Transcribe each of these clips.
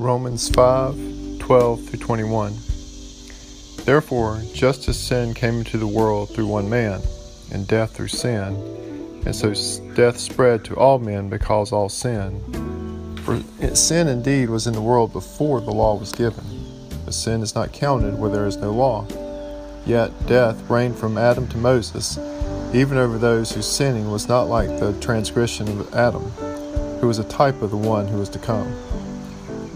Romans 5 12 through 21. Therefore, just as sin came into the world through one man, and death through sin, and so death spread to all men because all sin. For sin indeed was in the world before the law was given, but sin is not counted where there is no law. Yet death reigned from Adam to Moses, even over those whose sinning was not like the transgression of Adam, who was a type of the one who was to come.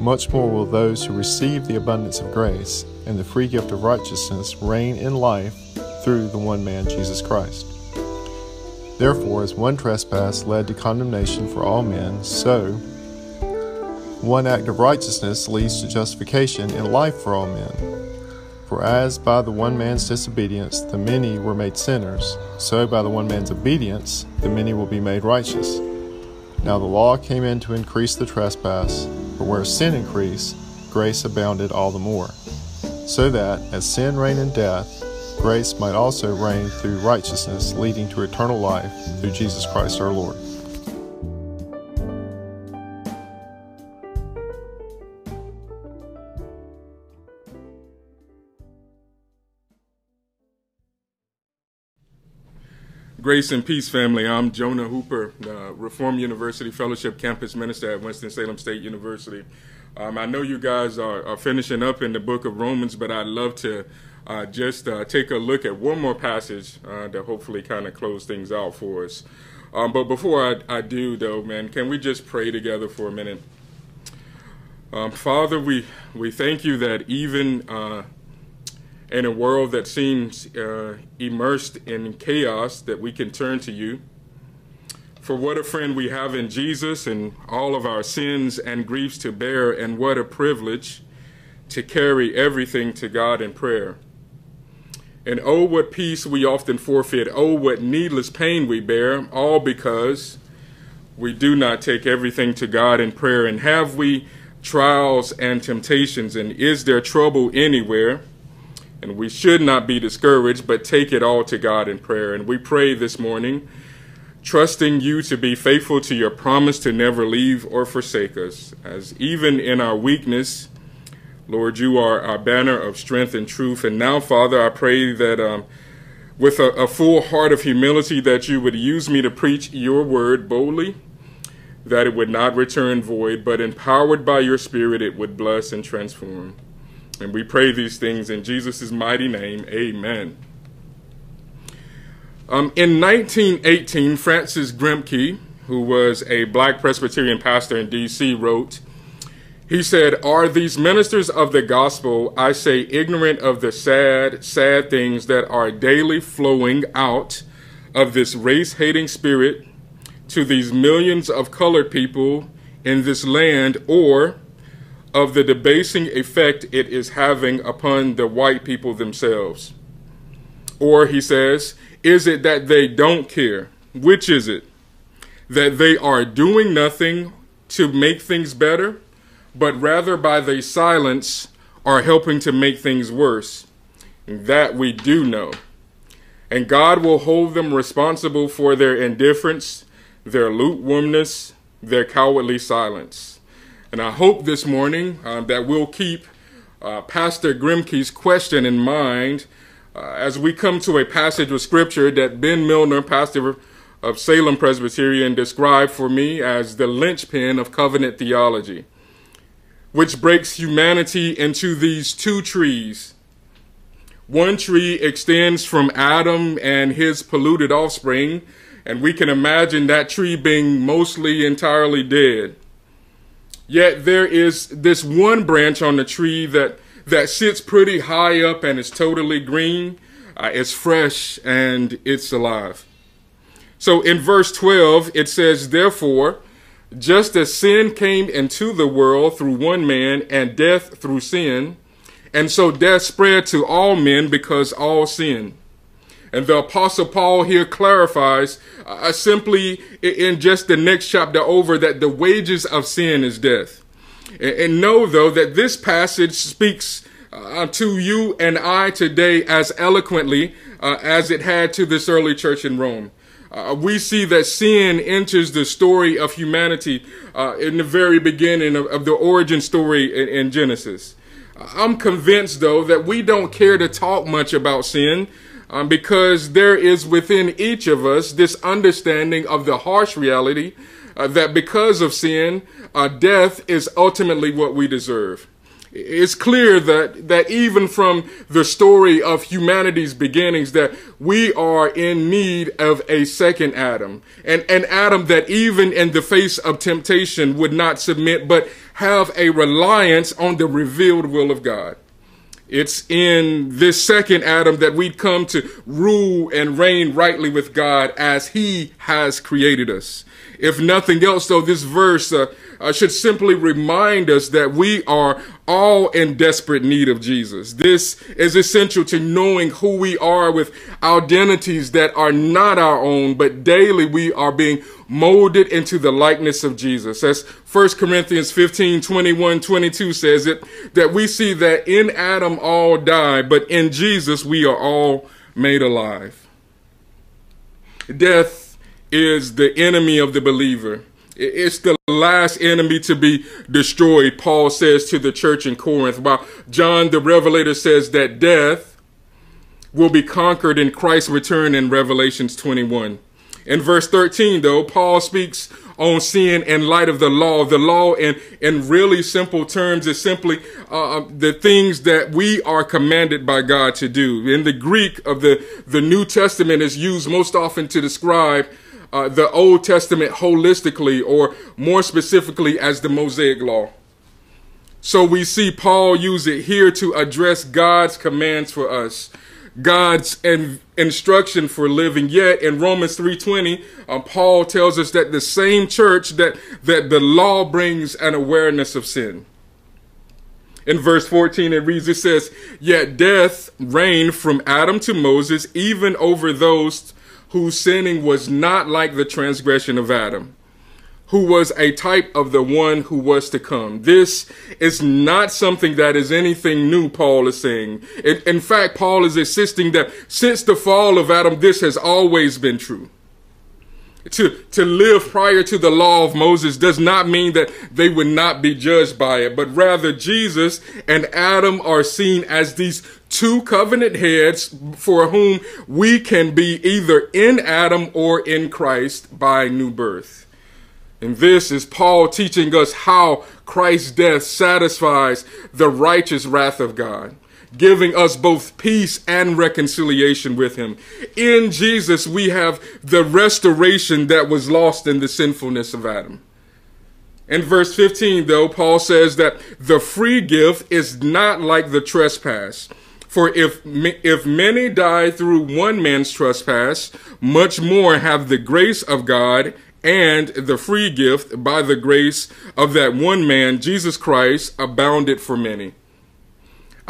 much more will those who receive the abundance of grace and the free gift of righteousness reign in life through the one man, Jesus Christ. Therefore, as one trespass led to condemnation for all men, so one act of righteousness leads to justification in life for all men. For as by the one man's disobedience the many were made sinners, so by the one man's obedience the many will be made righteous. Now the law came in to increase the trespass but where sin increased, grace abounded all the more. So that, as sin reigned in death, grace might also reign through righteousness, leading to eternal life through Jesus Christ our Lord. Grace and peace, family. I'm Jonah Hooper, the Reform University Fellowship Campus Minister at Winston-Salem State University. Um, I know you guys are, are, finishing up in the book of Romans, but I'd love to uh, just uh, take a look at one more passage uh, to hopefully kind of close things out for us. Um, but before I, I, do, though, man, can we just pray together for a minute? Um, Father, we, we thank you that even uh, in a world that seems uh, immersed in chaos, that we can turn to you. For what a friend we have in Jesus and all of our sins and griefs to bear, and what a privilege to carry everything to God in prayer. And oh, what peace we often forfeit. Oh, what needless pain we bear, all because we do not take everything to God in prayer. And have we trials and temptations? And is there trouble anywhere? And we should not be discouraged, but take it all to God in prayer. And we pray this morning, trusting you to be faithful to your promise to never leave or forsake us, as even in our weakness, Lord, you are our banner of strength and truth. And now, Father, I pray that um, with a, a full heart of humility, that you would use me to preach your word boldly, that it would not return void, but empowered by your Spirit, it would bless and transform. And we pray these things in Jesus' mighty name. Amen. Um, in 1918, Francis Grimke, who was a black Presbyterian pastor in D.C., wrote, he said, Are these ministers of the gospel, I say, ignorant of the sad, sad things that are daily flowing out of this race hating spirit to these millions of colored people in this land, or of the debasing effect it is having upon the white people themselves. Or he says, is it that they don't care? Which is it? That they are doing nothing to make things better, but rather by their silence are helping to make things worse. That we do know. And God will hold them responsible for their indifference, their lukewarmness, their cowardly silence. And I hope this morning uh, that we'll keep uh, Pastor Grimke's question in mind uh, as we come to a passage of scripture that Ben Milner, pastor of Salem Presbyterian, described for me as the linchpin of covenant theology, which breaks humanity into these two trees. One tree extends from Adam and his polluted offspring, and we can imagine that tree being mostly entirely dead. Yet there is this one branch on the tree that, that sits pretty high up and is totally green. Uh, it's fresh and it's alive. So in verse 12, it says, Therefore, just as sin came into the world through one man and death through sin, and so death spread to all men because all sin. And the apostle Paul here clarifies uh, simply in just the next chapter over that the wages of sin is death. And, know though that this passage speaks uh, to you and I today as eloquently uh, as it had to this early church in Rome. Uh, we see that sin enters the story of humanity uh, in the very beginning of, of the origin story in, in, Genesis. I'm convinced, though, that we don't care to talk much about sin um, because there is within each of us this understanding of the harsh reality uh, that because of sin, uh, death is ultimately what we deserve it's clear that, that even from the story of humanity's beginnings that we are in need of a second Adam. And an Adam that even in the face of temptation would not submit, but have a reliance on the revealed will of God. It's in this second Adam that we'd come to rule and reign rightly with God as he has created us. If nothing else, though, this verse uh, uh, should simply remind us that we are all in desperate need of Jesus. This is essential to knowing who we are with identities that are not our own, but daily we are being molded into the likeness of Jesus. As 1 Corinthians 15, 21, 22 says it, that we see that in Adam all die, but in Jesus we are all made alive. Death is the enemy of the believer. It's the last enemy to be destroyed, Paul says to the church in Corinth, while John the Revelator says that death will be conquered in Christ's return in Revelations 21. In verse 13, though, Paul speaks on sin in light of the law. The law, in, in really simple terms, is simply uh, the things that we are commanded by God to do. In the Greek of the, the New Testament is used most often to describe uh, the Old Testament holistically, or more specifically as the Mosaic Law. So we see Paul use it here to address God's commands for us, God's in, instruction for living. Yet in Romans 3:20, uh, Paul tells us that the same church that that the law brings an awareness of sin. In verse 14, it reads, it says, Yet death reigned from Adam to Moses, even over those whose sinning was not like the transgression of Adam, who was a type of the one who was to come. This is not something that is anything new, Paul is saying. In, in fact, Paul is insisting that since the fall of Adam, this has always been true. To, to live prior to the law of Moses does not mean that they would not be judged by it, but rather Jesus and Adam are seen as these two covenant heads for whom we can be either in Adam or in Christ by new birth. And this is Paul teaching us how Christ's death satisfies the righteous wrath of God, giving us both peace and reconciliation with Him. In Jesus, we have the restoration that was lost in the sinfulness of Adam. In verse 15, though, Paul says that the free gift is not like the trespass. For if, if many die through one man's trespass, much more have the grace of God and the free gift by the grace of that one man, Jesus Christ, abounded for many.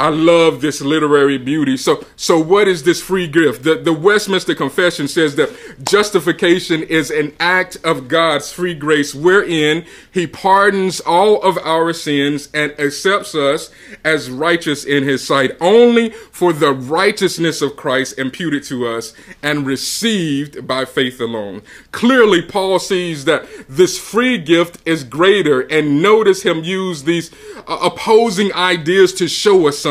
I love this literary beauty. So, so what is this free gift? The, the Westminster Confession says that justification is an act of God's free grace wherein he pardons all of our sins and accepts us as righteous in his sight only for the righteousness of Christ imputed to us and received by faith alone. Clearly, Paul sees that this free gift is greater and notice him use these uh, opposing ideas to show us something.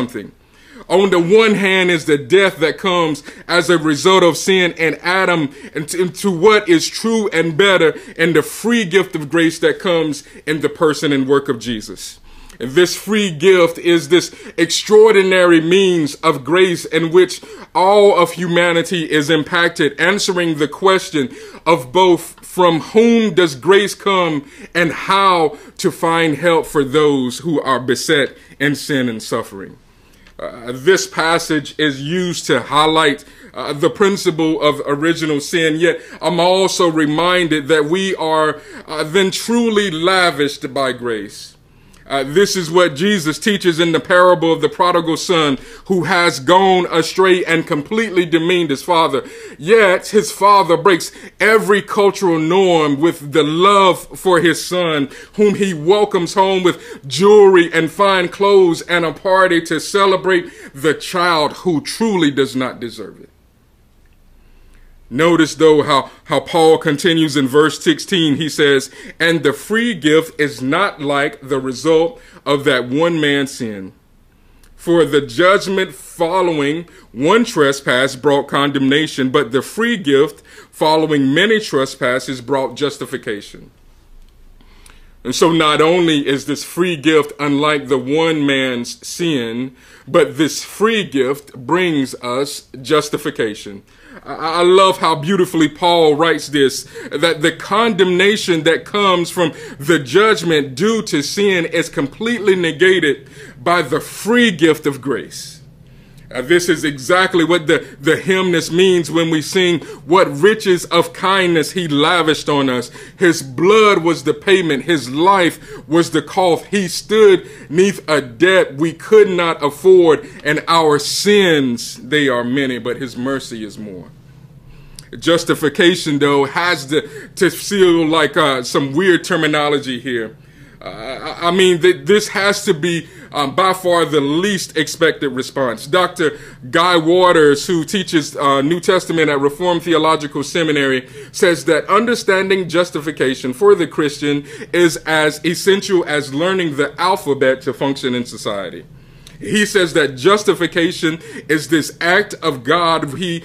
On the one hand is the death that comes as a result of sin and Adam into what is true and better and the free gift of grace that comes in the person and work of Jesus. And this free gift is this extraordinary means of grace in which all of humanity is impacted, answering the question of both from whom does grace come and how to find help for those who are beset in sin and suffering. Uh, this passage is used to highlight uh, the principle of original sin, yet I'm also reminded that we are uh, then truly lavished by grace. Uh, this is what Jesus teaches in the parable of the prodigal son who has gone astray and completely demeaned his father. Yet his father breaks every cultural norm with the love for his son, whom he welcomes home with jewelry and fine clothes and a party to celebrate the child who truly does not deserve it. Notice though how, how Paul continues in verse 16. He says, and the free gift is not like the result of that one man's sin. For the judgment following one trespass brought condemnation, but the free gift following many trespasses brought justification. And so not only is this free gift unlike the one man's sin, but this free gift brings us justification. I love how beautifully Paul writes this that the condemnation that comes from the judgment due to sin is completely negated by the free gift of grace. Uh, this is exactly what the, the hymnist means when we sing, What riches of kindness he lavished on us. His blood was the payment, his life was the cost. He stood neath a debt we could not afford, and our sins, they are many, but his mercy is more. Justification, though, has to, to feel like uh, some weird terminology here. Uh, I mean, th- this has to be um, by far the least expected response. Dr. Guy Waters, who teaches uh, New Testament at Reformed Theological Seminary, says that understanding justification for the Christian is as essential as learning the alphabet to function in society. He says that justification is this act of God. He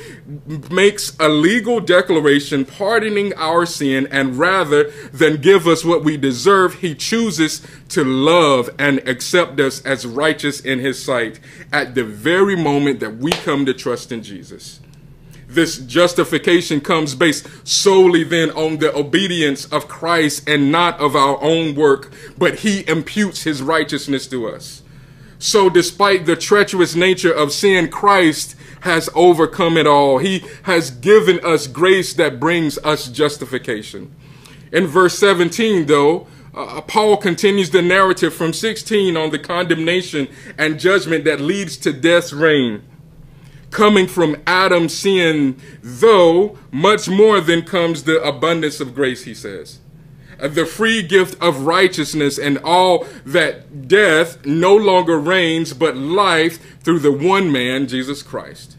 makes a legal declaration pardoning our sin, and rather than give us what we deserve, he chooses to love and accept us as righteous in his sight at the very moment that we come to trust in Jesus this justification comes based solely then on the obedience of Christ and not of our own work, but he imputes his righteousness to us. So despite the treacherous nature of sin, Christ has overcome it all. He has given us grace that brings us justification. In verse 17, though, uh, Paul continues the narrative from 16 on the condemnation and judgment that leads to death's reign. Coming from Adam's sin, though much more than comes the abundance of grace, he says the free gift of righteousness and all that death no longer reigns, but life through the one man, Jesus Christ.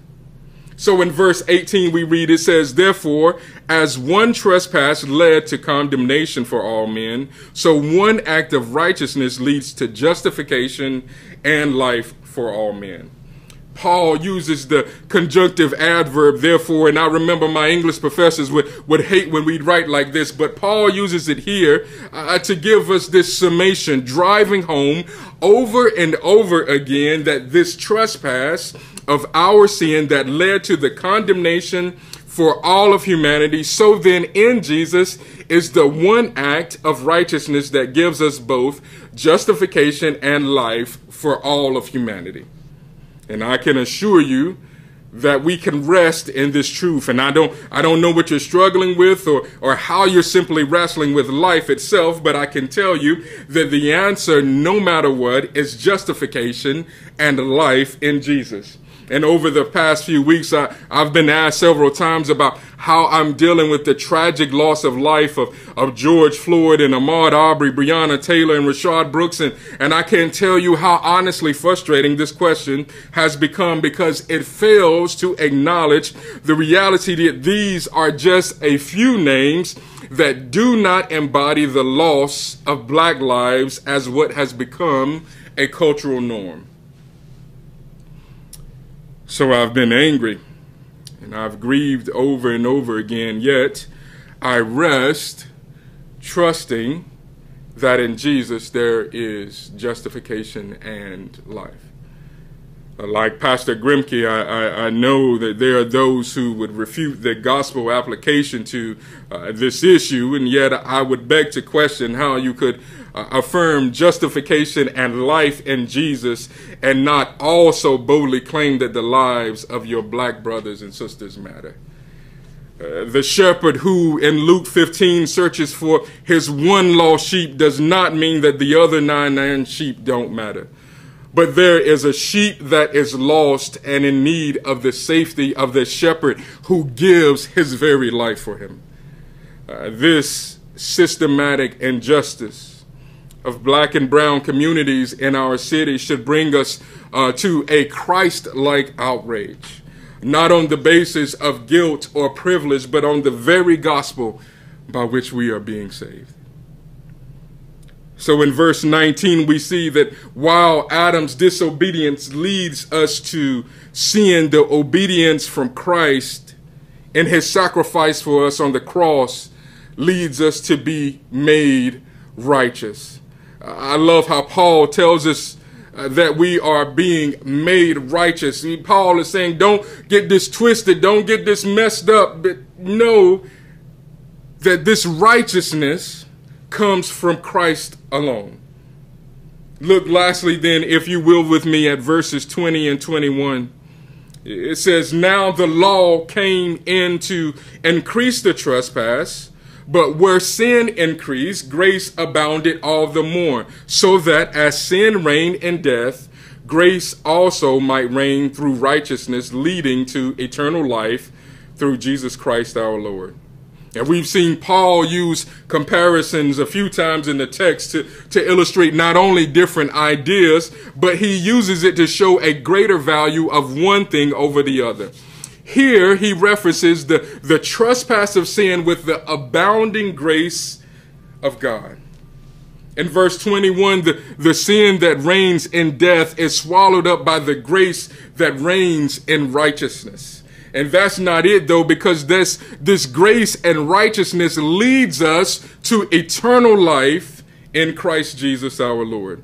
So in verse 18, we read, it says, Therefore, as one trespass led to condemnation for all men, so one act of righteousness leads to justification and life for all men. Paul uses the conjunctive adverb, therefore, and I remember my English professors would, would hate when we'd write like this, but Paul uses it here uh, to give us this summation, driving home over and over again that this trespass of our sin that led to the condemnation for all of humanity. So then, in Jesus is the one act of righteousness that gives us both justification and life for all of humanity. And I can assure you that we can rest in this truth. And I don't, I don't know what you're struggling with or, or how you're simply wrestling with life itself, but I can tell you that the answer, no matter what, is justification and life in Jesus. And over the past few weeks, I, I've been asked several times about how I'm dealing with the tragic loss of life of, of George Floyd and Ahmaud Arbery, Breonna Taylor, and Rayshard Brooks. And, and I can't tell you how honestly frustrating this question has become because it fails to acknowledge the reality that these are just a few names that do not embody the loss of black lives as what has become a cultural norm. So I've been angry and I've grieved over and over again, yet I rest trusting that in Jesus there is justification and life. Uh, like Pastor Grimke, I, I, I, know that there are those who would refute the gospel application to uh, this issue, and yet I would beg to question how you could uh, affirm justification and life in Jesus and not also boldly claim that the lives of your black brothers and sisters matter. Uh, the shepherd who in Luke 15 searches for his one lost sheep does not mean that the other 99 sheep don't matter. But there is a sheep that is lost and in need of the safety of the shepherd who gives his very life for him. Uh, this systematic injustice of black and brown communities in our city should bring us uh, to a Christ like outrage, not on the basis of guilt or privilege, but on the very gospel by which we are being saved. So in verse 19, we see that while Adam's disobedience leads us to seeing the obedience from Christ and his sacrifice for us on the cross leads us to be made righteous. I love how Paul tells us uh, that we are being made righteous. Paul is saying, don't get this twisted, don't get this messed up, but know that this righteousness comes from Christ alone. Look lastly, then, if you will, with me at verses 20 and 21. It says, Now the law came in to increase the trespass, but where sin increased, grace abounded all the more, so that as sin reigned in death, grace also might reign through righteousness, leading to eternal life through Jesus Christ our Lord. And we've seen Paul use comparisons a few times in the text to, to illustrate not only different ideas, but he uses it to show a greater value of one thing over the other. Here he references the, the trespass of sin with the abounding grace of God. In verse 21, the, the sin that reigns in death is swallowed up by the grace that reigns in righteousness. And that's not it though, because this, this grace and righteousness leads us to eternal life in Christ Jesus our Lord.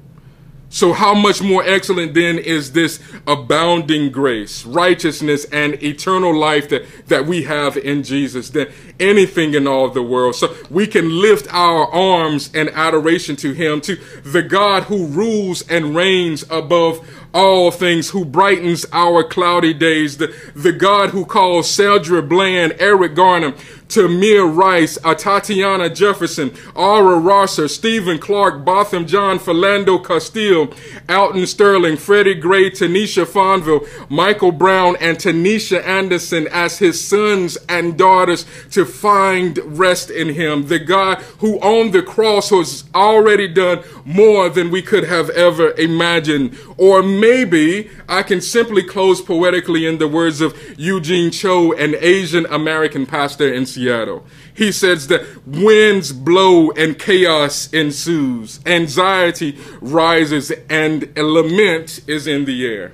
So how much more excellent then is this abounding grace, righteousness, and eternal life that, that we have in Jesus than anything in all the world. So we can lift our arms in adoration to him, to the God who rules and reigns above all things, who brightens our cloudy days, the, the God who calls Sandra Bland, Eric Garner, Tamir Rice, uh, Tatiana Jefferson, Aura Rosser, Stephon Clark, Botham Jean, Philando Castile, Alton Sterling, Freddie Gray, Tanisha Fonville, Michael Brown, and Tanisha Anderson as his sons and daughters to find rest in him. The God who on the cross has already done more than we could have ever imagined. Or maybe I can simply close poetically in the words of Eugene Cho, an Asian American pastor in Seattle. He says that winds blow and chaos ensues, anxiety rises, and lament is in the air.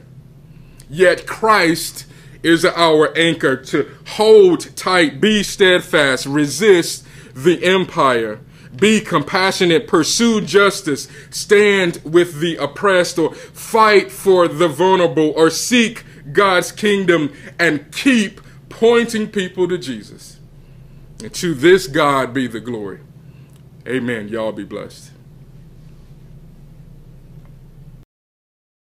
Yet Christ is our anchor to hold tight, be steadfast, resist the empire, be compassionate, pursue justice, stand with the oppressed, or fight for the vulnerable, or seek God's kingdom and keep pointing people to Jesus. And to this God be the glory. Amen. Y'all be blessed.